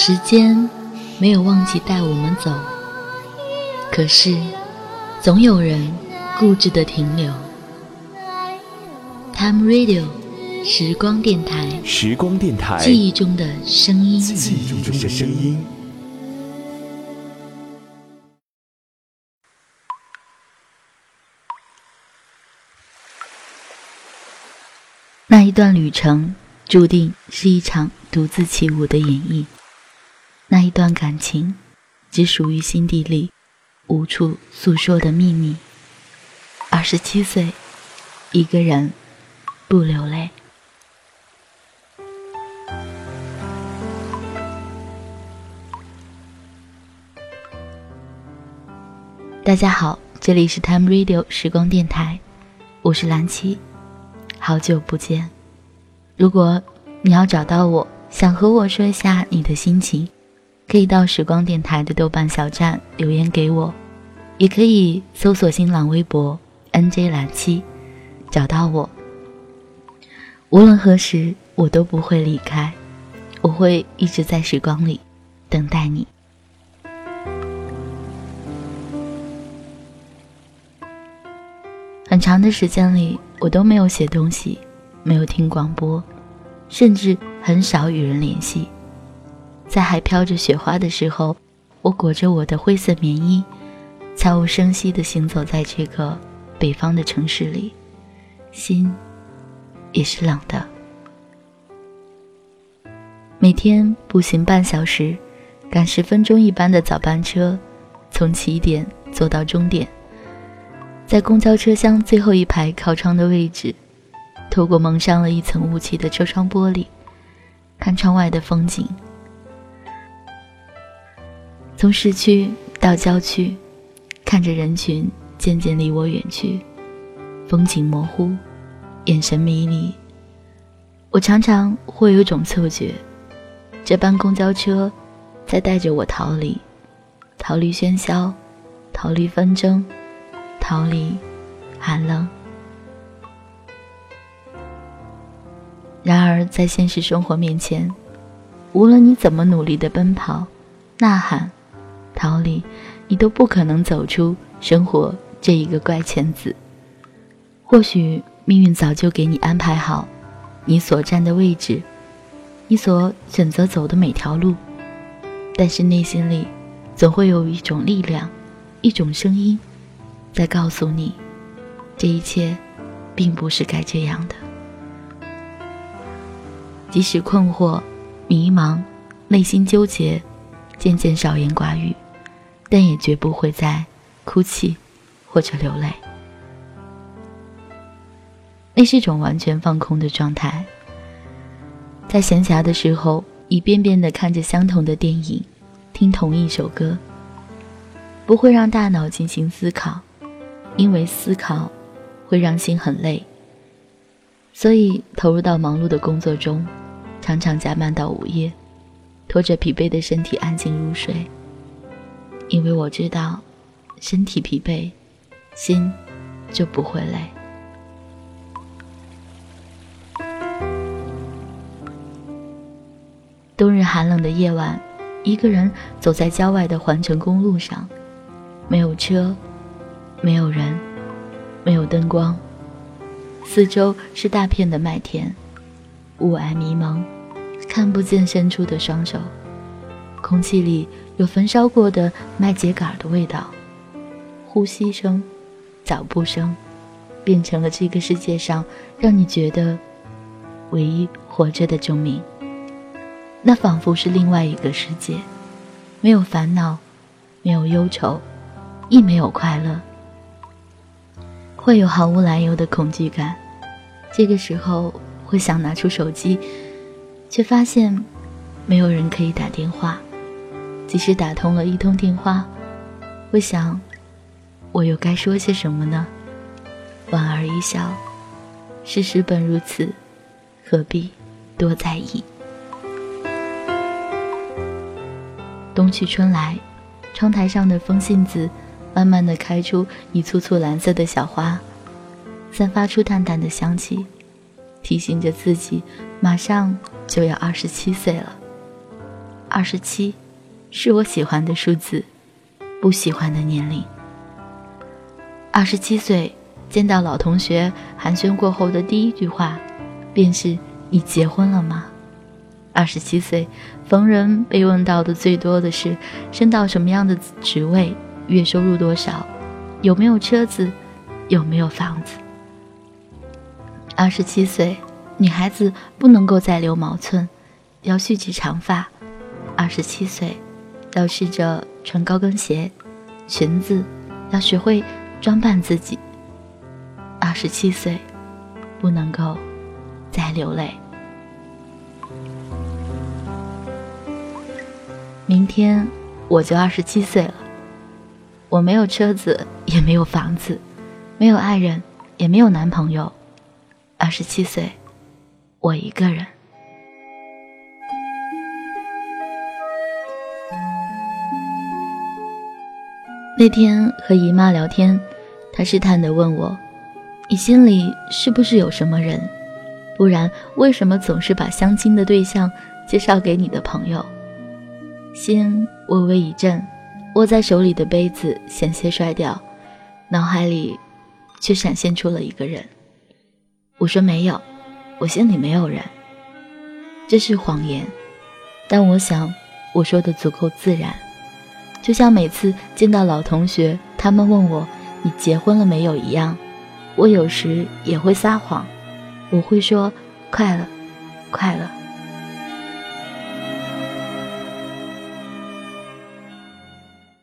时间没有忘记带我们走，可是总有人固执的停留。Time Radio，时光电台，时光电台，记忆中的声音，记忆中的声音。那一段旅程，注定是一场独自起舞的演绎。那一段感情，只属于心底里无处诉说的秘密。二十七岁，一个人，不流泪。大家好，这里是 Time Radio 时光电台，我是蓝七，好久不见。如果你要找到我，想和我说一下你的心情。可以到时光电台的豆瓣小站留言给我，也可以搜索新浪微博 “nj 蓝七”，找到我。无论何时，我都不会离开，我会一直在时光里等待你。很长的时间里，我都没有写东西，没有听广播，甚至很少与人联系。在还飘着雪花的时候，我裹着我的灰色棉衣，悄无声息地行走在这个北方的城市里，心也是冷的。每天步行半小时，赶十分钟一班的早班车，从起点坐到终点，在公交车厢最后一排靠窗的位置，透过蒙上了一层雾气的车窗玻璃，看窗外的风景。从市区到郊区，看着人群渐渐离我远去，风景模糊，眼神迷离。我常常会有种错觉，这班公交车在带着我逃离，逃离喧嚣，逃离纷争，逃离寒冷。然而，在现实生活面前，无论你怎么努力的奔跑、呐喊，逃离，你都不可能走出生活这一个怪圈子。或许命运早就给你安排好，你所站的位置，你所选择走的每条路，但是内心里，总会有一种力量，一种声音，在告诉你，这一切，并不是该这样的。即使困惑、迷茫、内心纠结，渐渐少言寡语。但也绝不会再哭泣或者流泪，那是一种完全放空的状态。在闲暇的时候，一遍遍的看着相同的电影，听同一首歌，不会让大脑进行思考，因为思考会让心很累。所以投入到忙碌的工作中，常常加班到午夜，拖着疲惫的身体安静入睡。因为我知道，身体疲惫，心就不会累。冬日寒冷的夜晚，一个人走在郊外的环城公路上，没有车，没有人，没有灯光，四周是大片的麦田，雾霭迷蒙，看不见伸出的双手，空气里。有焚烧过的麦秸秆的味道，呼吸声、脚步声，变成了这个世界上让你觉得唯一活着的证明。那仿佛是另外一个世界，没有烦恼，没有忧愁，亦没有快乐，会有毫无来由的恐惧感。这个时候会想拿出手机，却发现没有人可以打电话。即使打通了一通电话，我想，我又该说些什么呢？莞尔一笑，事实本如此，何必多在意？冬去春来，窗台上的风信子慢慢的开出一簇簇蓝色的小花，散发出淡淡的香气，提醒着自己，马上就要二十七岁了。二十七，是我喜欢的数字，不喜欢的年龄。二十七岁，见到老同学寒暄过后的第一句话，便是“你结婚了吗？”二十七岁，逢人被问到的最多的是升到什么样的职位，月收入多少，有没有车子，有没有房子。二十七岁，女孩子不能够再留毛寸，要蓄起长发。二十七岁，要试着穿高跟鞋，裙子要学会装扮自己。二十七岁，不能够再流泪。明天我就二十七岁了，我没有车子，也没有房子，没有爱人，也没有男朋友。二十七岁，我一个人。那天和姨妈聊天，她试探的问我：“你心里是不是有什么人？不然为什么总是把相亲的对象介绍给你的朋友？”心微微一震，握在手里的杯子险些摔掉，脑海里却闪现出了一个人。我说没有，我心里没有人。这是谎言，但我想我说的足够自然，就像每次见到老同学，他们问我你结婚了没有一样。我有时也会撒谎，我会说快了，快了。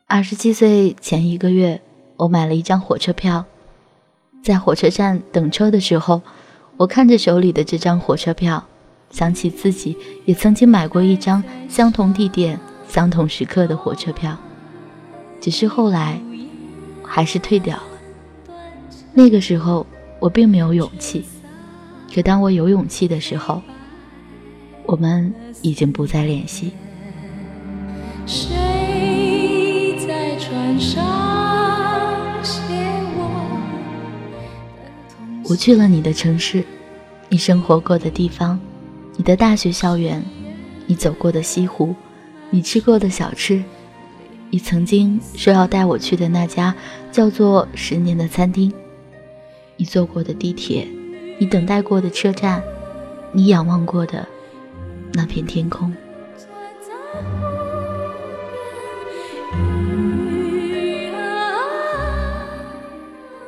二十七岁前一个月，我买了一张火车票，在火车站等车的时候，我看着手里的这张火车票，想起自己也曾经买过一张相同地点、相同时刻的火车票，只是后来还是退掉了。那个时候我并没有勇气，可当我有勇气的时候，我们已经不再联系。我去了你的城市，你生活过的地方，你的大学校园，你走过的西湖，你吃过的小吃，你曾经说要带我去的那家叫做“十年”的餐厅，你坐过的地铁，你等待过的车站，你仰望过的那片天空。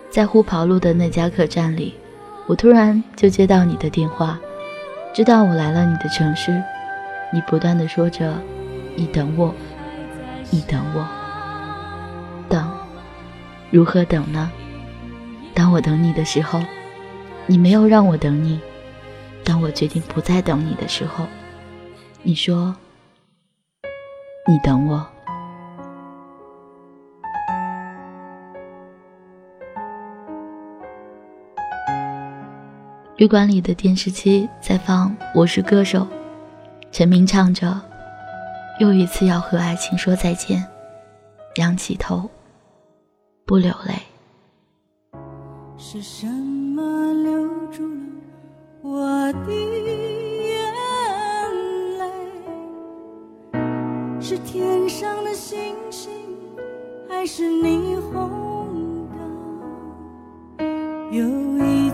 在呼跑路的那家客栈里，我突然就接到你的电话，知道我来了你的城市。你不断的说着：“你等我，你等我，等，如何等呢？当我等你的时候，你没有让我等你；当我决定不再等你的时候，你说你等我。”旅馆里的电视机在放《我是歌手》，陈明唱着：“又一次要和爱情说再见，仰起头，不流泪。”是什么留住了我的眼泪？是天上的星星，还是霓虹灯？有一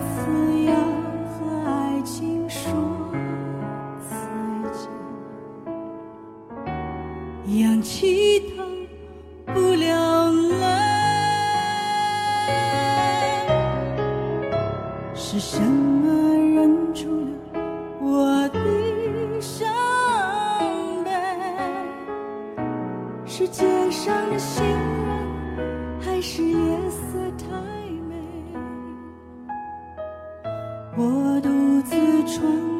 我独自穿。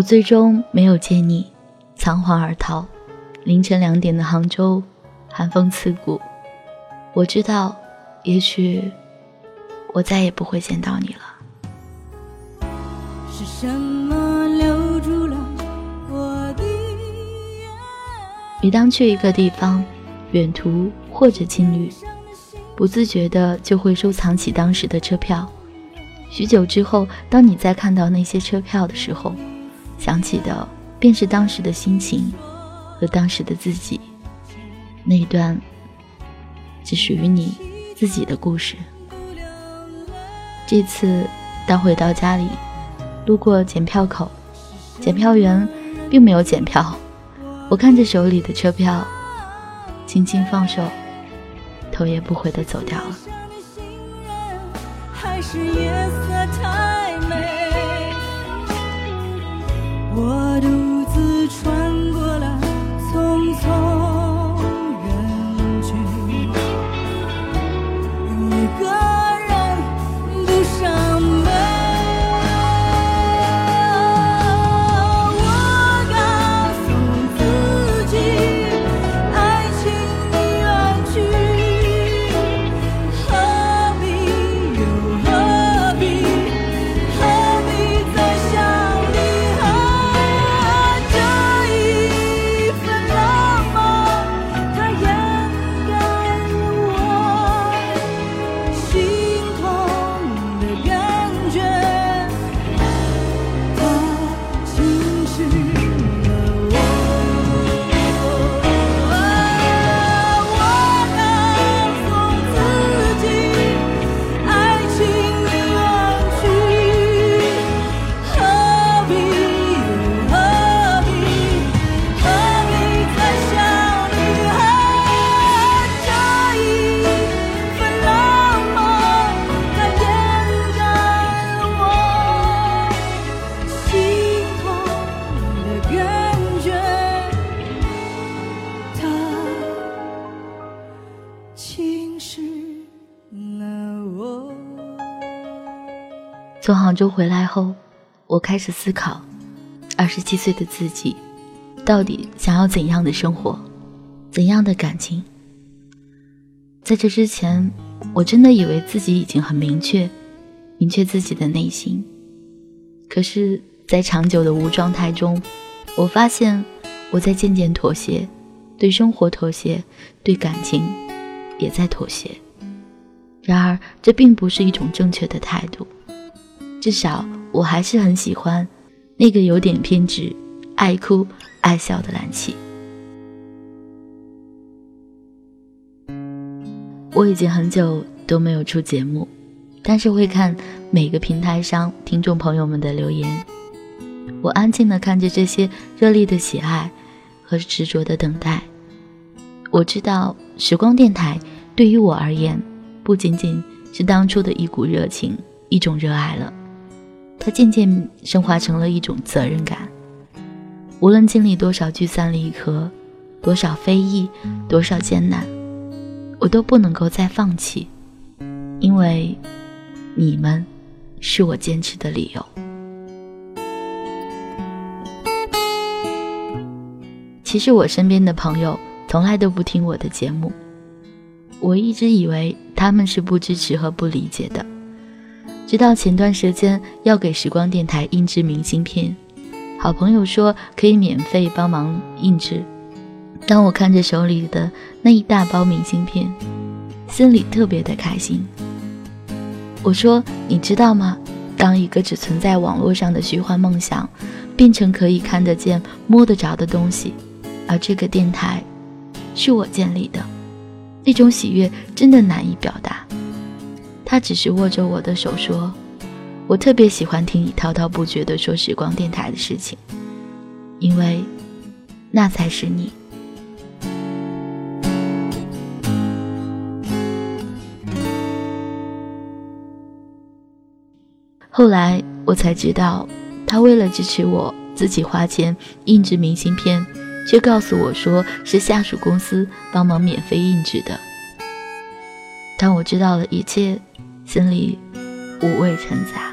我最终没有见你，仓皇而逃。凌晨两点的杭州，寒风刺骨。我知道，也许我再也不会见到你了。是什么留住了我的每当去一个地方，远途或者近旅，不自觉的就会收藏起当时的车票。许久之后，当你再看到那些车票的时候，想起的便是当时的心情。和当时的自己，那一段只属于你自己的故事。这次当回到家里，路过检票口，检票员并没有检票。我看着手里的车票，轻轻放手，头也不回的走掉了。我独自穿从杭州回来后，我开始思考，二十七岁的自己，到底想要怎样的生活，怎样的感情？在这之前，我真的以为自己已经很明确，明确自己的内心。可是，在长久的无状态中，我发现我在渐渐妥协，对生活妥协，对感情也在妥协。然而，这并不是一种正确的态度。至少我还是很喜欢那个有点偏执、爱哭爱笑的蓝琪。我已经很久都没有出节目，但是会看每个平台上听众朋友们的留言。我安静的看着这些热烈的喜爱和执着的等待。我知道时光电台对于我而言，不仅仅是当初的一股热情、一种热爱了。它渐渐升华成了一种责任感。无论经历多少聚散离合，多少非议，多少艰难，我都不能够再放弃，因为你们是我坚持的理由。其实我身边的朋友从来都不听我的节目，我一直以为他们是不支持和不理解的。直到前段时间要给时光电台印制明信片，好朋友说可以免费帮忙印制。当我看着手里的那一大包明信片，心里特别的开心。我说：“你知道吗？当一个只存在网络上的虚幻梦想，变成可以看得见、摸得着的东西，而这个电台是我建立的，那种喜悦真的难以表达。”他只是握着我的手说：“我特别喜欢听你滔滔不绝地说时光电台的事情，因为那才是你。”后来我才知道，他为了支持我，自己花钱印制明信片，却告诉我说是下属公司帮忙免费印制的。当我知道了一切。心里五味陈杂。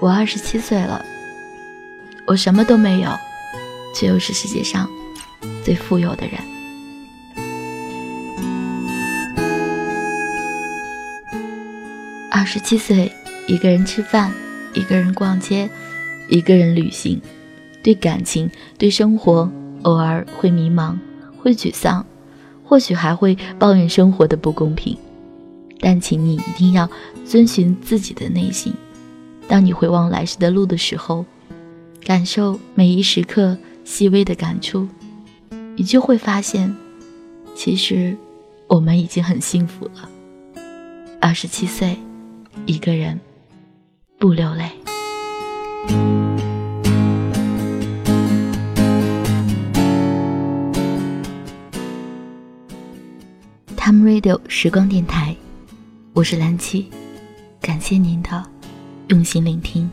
我二十七岁了，我什么都没有，却又是世界上最富有的人。二十七岁，一个人吃饭，一个人逛街，一个人旅行，对感情，对生活，偶尔会迷茫，会沮丧，或许还会抱怨生活的不公平。但请你一定要遵循自己的内心。当你回望来时的路的时候，感受每一时刻细微的感触，你就会发现，其实我们已经很幸福了。二十七岁，一个人不流泪。Time Radio 时光电台。我是蓝七，感谢您的用心聆听。